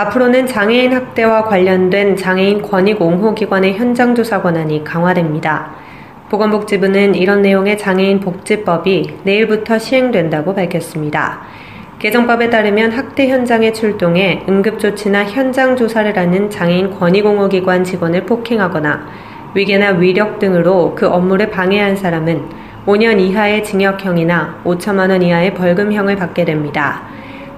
앞으로는 장애인 학대와 관련된 장애인 권익 옹호 기관의 현장 조사 권한이 강화됩니다. 보건복지부는 이런 내용의 장애인 복지법이 내일부터 시행된다고 밝혔습니다. 개정법에 따르면 학대 현장에 출동해 응급조치나 현장 조사를 하는 장애인 권익옹호기관 직원을 폭행하거나 위계나 위력 등으로 그 업무를 방해한 사람은 5년 이하의 징역형이나 5천만 원 이하의 벌금형을 받게 됩니다.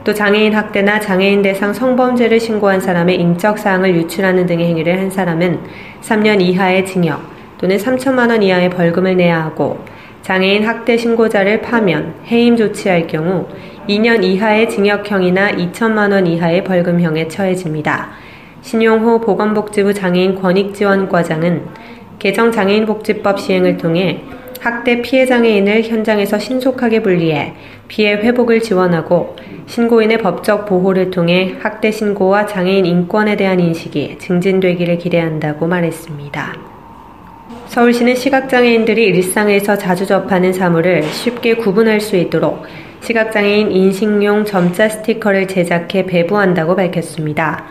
또 장애인 학대나 장애인 대상 성범죄를 신고한 사람의 인적 사항을 유출하는 등의 행위를 한 사람은 3년 이하의 징역 또는 3천만 원 이하의 벌금을 내야 하고 장애인 학대 신고자를 파면 해임 조치할 경우 2년 이하의 징역형이나 2천만 원 이하의 벌금형에 처해집니다. 신용호 보건복지부 장애인 권익지원과장은 개정 장애인복지법 시행을 통해 학대 피해 장애인을 현장에서 신속하게 분리해 피해 회복을 지원하고 신고인의 법적 보호를 통해 학대 신고와 장애인 인권에 대한 인식이 증진되기를 기대한다고 말했습니다. 서울시는 시각장애인들이 일상에서 자주 접하는 사물을 쉽게 구분할 수 있도록 시각장애인 인식용 점자 스티커를 제작해 배부한다고 밝혔습니다.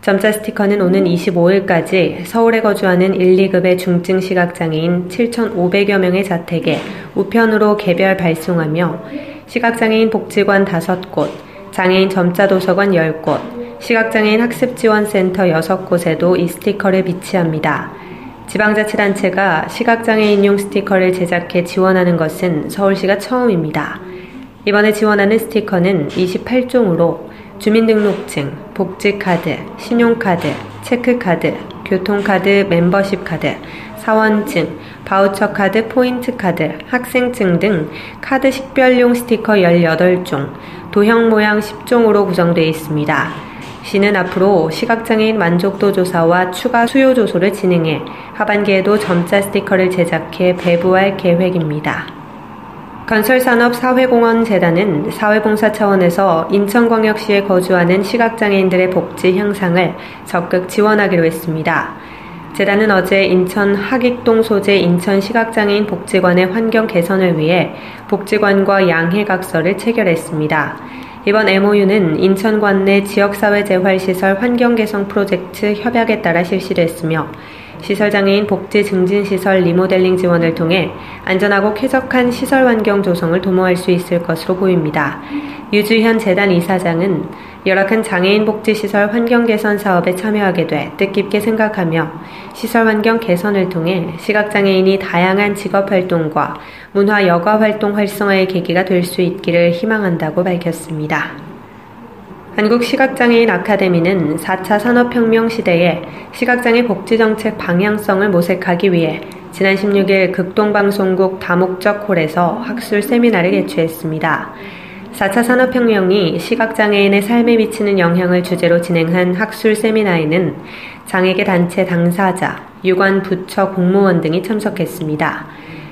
점자 스티커는 오는 25일까지 서울에 거주하는 1, 2급의 중증 시각장애인 7,500여 명의 자택에 우편으로 개별 발송하며 시각장애인 복지관 5곳, 장애인 점자 도서관 10곳, 시각장애인 학습지원센터 6곳에도 이 스티커를 비치합니다. 지방자치단체가 시각장애인용 스티커를 제작해 지원하는 것은 서울시가 처음입니다. 이번에 지원하는 스티커는 28종으로 주민등록증, 복지카드, 신용카드, 체크카드, 교통카드, 멤버십카드, 사원증, 바우처 카드, 포인트 카드, 학생증 등 카드 식별용 스티커 18종, 도형 모양 10종으로 구성되어 있습니다. 시는 앞으로 시각장애인 만족도 조사와 추가 수요 조소를 진행해 하반기에도 점자 스티커를 제작해 배부할 계획입니다. 건설산업사회공헌재단은 사회봉사 차원에서 인천광역시에 거주하는 시각장애인들의 복지 향상을 적극 지원하기로 했습니다. 재단은 어제 인천 하익동 소재 인천 시각장애인 복지관의 환경 개선을 위해 복지관과 양해각서를 체결했습니다. 이번 MOU는 인천관 내 지역사회재활시설 환경개선 프로젝트 협약에 따라 실시됐으며 시설장애인 복지 증진시설 리모델링 지원을 통해 안전하고 쾌적한 시설 환경 조성을 도모할 수 있을 것으로 보입니다. 유주현 재단 이사장은 열악한 장애인 복지시설 환경 개선 사업에 참여하게 돼 뜻깊게 생각하며 시설 환경 개선을 통해 시각장애인이 다양한 직업 활동과 문화 여가 활동 활성화의 계기가 될 수 있기를 희망한다고 밝혔습니다. 한국시각장애인 아카데미는 4차 산업혁명 시대에 시각장애 복지정책 방향성을 모색하기 위해 지난 16일 극동방송국 다목적 홀에서 학술 세미나를 개최했습니다. 4차 산업혁명이 시각장애인의 삶에 미치는 영향을 주제로 진행한 학술 세미나에는 장애계 단체 당사자, 유관 부처 공무원 등이 참석했습니다.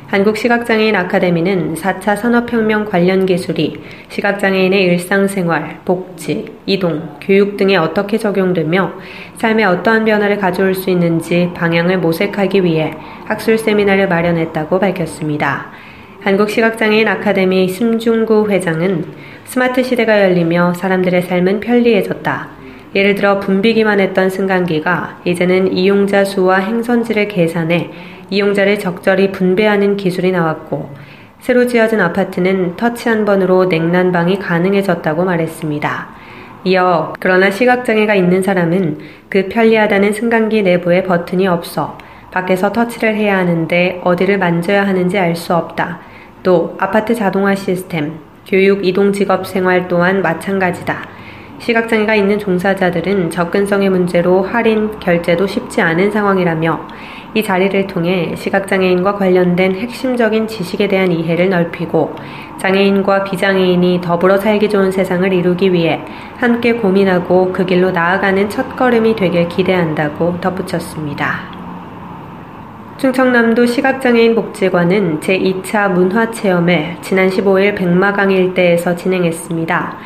한국시각장애인 아카데미는 4차 산업혁명 관련 기술이 시각장애인의 일상생활, 복지, 이동, 교육 등에 어떻게 적용되며 삶에 어떠한 변화를 가져올 수 있는지 방향을 모색하기 위해 학술 세미나를 마련했다고 밝혔습니다. 한국시각장애인 아카데미 심중구 회장은 스마트 시대가 열리며 사람들의 삶은 편리해졌다. 예를 들어 붐비기만 했던 승강기가 이제는 이용자 수와 행선지를 계산해 이용자를 적절히 분배하는 기술이 나왔고 새로 지어진 아파트는 터치 한 번으로 냉난방이 가능해졌다고 말했습니다. 이어 그러나 시각장애가 있는 사람은 그 편리하다는 승강기 내부에 버튼이 없어 밖에서 터치를 해야 하는데 어디를 만져야 하는지 알 수 없다. 또 아파트 자동화 시스템, 교육 이동 직업 생활 또한 마찬가지다. 시각장애가 있는 종사자들은 접근성의 문제로 할인, 결제도 쉽지 않은 상황이라며 이 자리를 통해 시각장애인과 관련된 핵심적인 지식에 대한 이해를 넓히고 장애인과 비장애인이 더불어 살기 좋은 세상을 이루기 위해 함께 고민하고 그 길로 나아가는 첫걸음이 되길 기대한다고 덧붙였습니다. 충청남도 시각장애인 복지관은 제2차 문화체험을 지난 15일 백마강 일대에서 진행했습니다.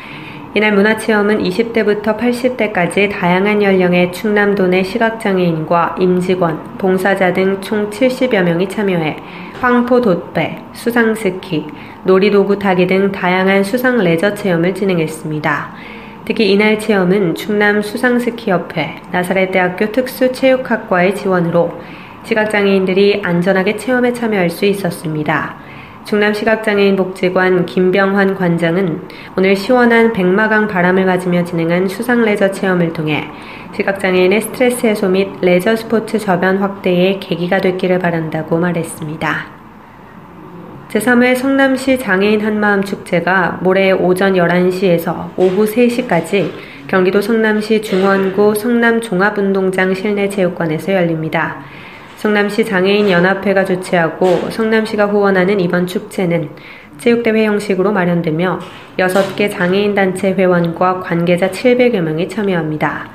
이날 문화체험은 20대부터 80대까지 다양한 연령의 충남도 내 시각장애인과 임직원, 봉사자 등 총 70여 명이 참여해 황포 돛배, 수상 스키, 놀이도구 타기 등 다양한 수상 레저 체험을 진행했습니다. 특히 이날 체험은 충남 수상스키협회, 나사렛대학교 특수체육학과의 지원으로 시각장애인들이 안전하게 체험에 참여할 수 있었습니다. 충남시각장애인 복지관 김병환 관장은 오늘 시원한 백마강 바람을 맞으며 진행한 수상 레저 체험을 통해 시각장애인의 스트레스 해소 및 레저 스포츠 저변 확대의 계기가 됐기를 바란다고 말했습니다. 제3회 성남시 장애인 한마음 축제가 모레 오전 11시에서 오후 3시까지 경기도 성남시 중원구 성남종합운동장 실내체육관에서 열립니다. 성남시 장애인 연합회가 주최하고 성남시가 후원하는 이번 축제는 체육대회 형식으로 마련되며 6개 장애인 단체 회원과 관계자 700여 명이 참여합니다.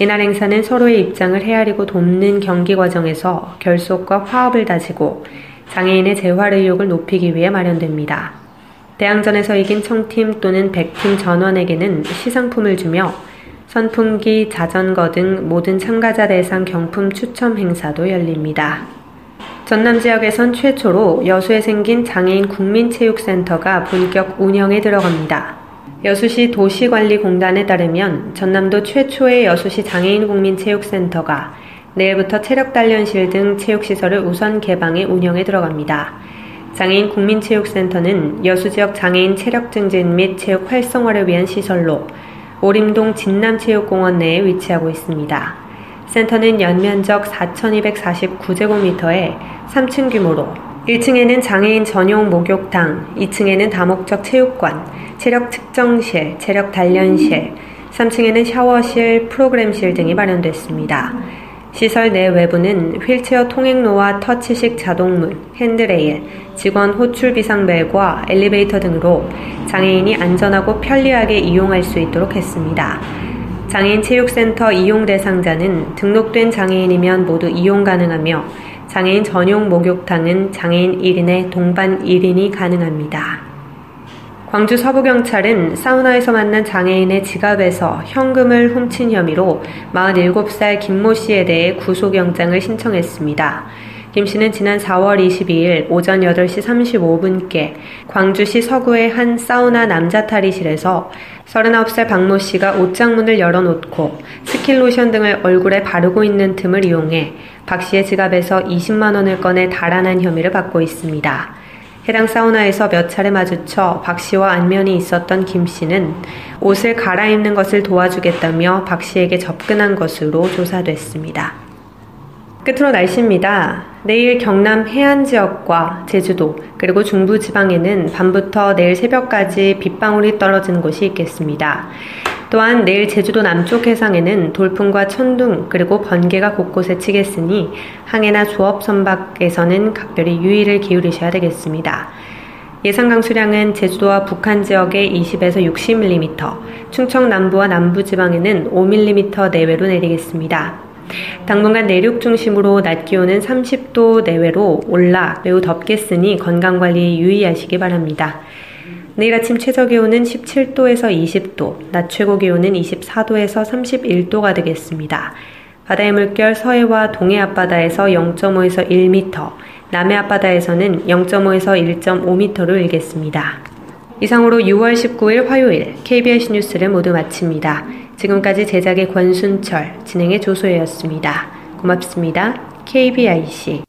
이날 행사는 서로의 입장을 헤아리고 돕는 경기 과정에서 결속과 화합을 다지고 장애인의 재활 의욕을 높이기 위해 마련됩니다. 대항전에서 이긴 청팀 또는 백팀 전원에게는 시상품을 주며 선풍기, 자전거 등 모든 참가자 대상 경품 추첨 행사도 열립니다. 전남 지역에선 최초로 여수에 생긴 장애인 국민체육센터가 본격 운영에 들어갑니다. 여수시 도시관리공단에 따르면 전남도 최초의 여수시 장애인 국민체육센터가 내일부터 체력단련실 등 체육시설을 우선 개방해 운영에 들어갑니다. 장애인 국민체육센터는 여수 지역 장애인 체력 증진 및 체육 활성화를 위한 시설로 오림동 진남체육공원 내에 위치하고 있습니다. 센터는 연면적 4,249제곱미터에 3층 규모로 1층에는 장애인 전용 목욕탕, 2층에는 다목적 체육관, 체력 측정실, 체력 단련실, 3층에는 샤워실, 프로그램실 등이 마련됐습니다. 시설 내 외부는 휠체어 통행로와 터치식 자동문, 핸드레일, 직원 호출 비상벨과 엘리베이터 등으로 장애인이 안전하고 편리하게 이용할 수 있도록 했습니다. 장애인 체육센터 이용 대상자는 등록된 장애인이면 모두 이용 가능하며 장애인 전용 목욕탕은 장애인 1인에 동반 1인이 가능합니다. 광주 서부경찰은 사우나에서 만난 장애인의 지갑에서 현금을 훔친 혐의로 47살 김모 씨에 대해 구속영장을 신청했습니다. 김 씨는 지난 4월 22일 오전 8시 35분께 광주시 서구의 한 사우나 남자 탈의실에서 39살 박모 씨가 옷장문을 열어놓고 스킨로션 등을 얼굴에 바르고 있는 틈을 이용해 박 씨의 지갑에서 20만 원을 꺼내 달아난 혐의를 받고 있습니다. 해당 사우나에서 몇 차례 마주쳐 박 씨와 안면이 있었던 김 씨는 옷을 갈아입는 것을 도와주겠다며 박 씨에게 접근한 것으로 조사됐습니다. 끝으로 날씨입니다. 내일 경남 해안 지역과 제주도 그리고 중부 지방에는 밤부터 내일 새벽까지 빗방울이 떨어지는 곳이 있겠습니다. 또한 내일 제주도 남쪽 해상에는 돌풍과 천둥 그리고 번개가 곳곳에 치겠으니 항해나 조업 선박에서는 각별히 유의를 기울이셔야 되겠습니다. 예상 강수량은 제주도와 북한 지역에 20에서 60mm, 충청 남부와 남부 지방에는 5mm 내외로 내리겠습니다. 당분간 내륙 중심으로 낮 기온은 30도 내외로 올라 매우 덥겠으니 건강 관리 유의하시기 바랍니다. 내일 아침 최저 기온은 17도에서 20도, 낮 최고 기온은 24도에서 31도가 되겠습니다. 바다의 물결 서해와 동해 앞바다에서 0.5에서 1m, 남해 앞바다에서는 0.5에서 1.5m로 일겠습니다. 이상으로 6월 19일 화요일 KBS 뉴스를 모두 마칩니다. 지금까지 제작의 권순철, 진행의 조소혜였습니다. 고맙습니다. KBIC